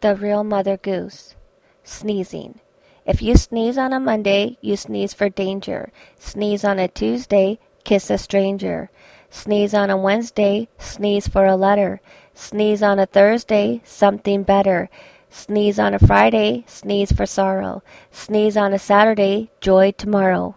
The Real Mother Goose Sneezing If you sneeze on a Monday, you sneeze for danger. Sneeze on a Tuesday, kiss a stranger. Sneeze on a Wednesday, sneeze for a letter. Sneeze on a Thursday, something better. Sneeze on a Friday, sneeze for sorrow. Sneeze on a Saturday, joy tomorrow.